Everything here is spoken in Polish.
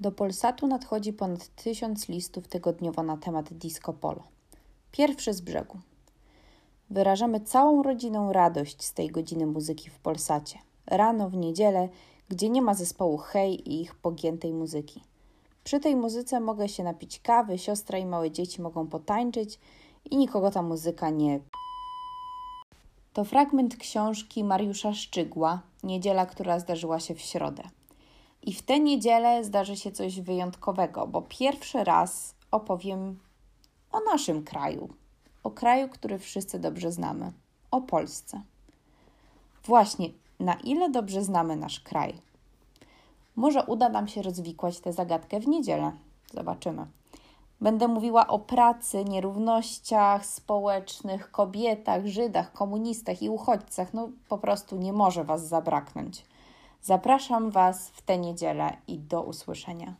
Do Polsatu nadchodzi ponad tysiąc listów tygodniowo na temat disco polo. Pierwszy z brzegu. Wyrażamy całą rodziną radość z tej godziny muzyki w Polsacie. Rano w niedzielę, gdzie nie ma zespołu Hej i ich pogiętej muzyki. Przy tej muzyce mogę się napić kawy, siostra i małe dzieci mogą potańczyć i nikogo ta muzyka nie. To fragment książki Mariusza Szczygła, Niedziela, która zdarzyła się w środę. I w tę niedzielę zdarzy się coś wyjątkowego, bo pierwszy raz opowiem o naszym kraju, o kraju, który wszyscy dobrze znamy, o Polsce. Właśnie, na ile dobrze znamy nasz kraj? Może uda nam się rozwikłać tę zagadkę w niedzielę. Zobaczymy. Będę mówiła o pracy, nierównościach społecznych, kobietach, Żydach, komunistach i uchodźcach. No po prostu nie może Was zabraknąć. Zapraszam Was w tę niedzielę i do usłyszenia.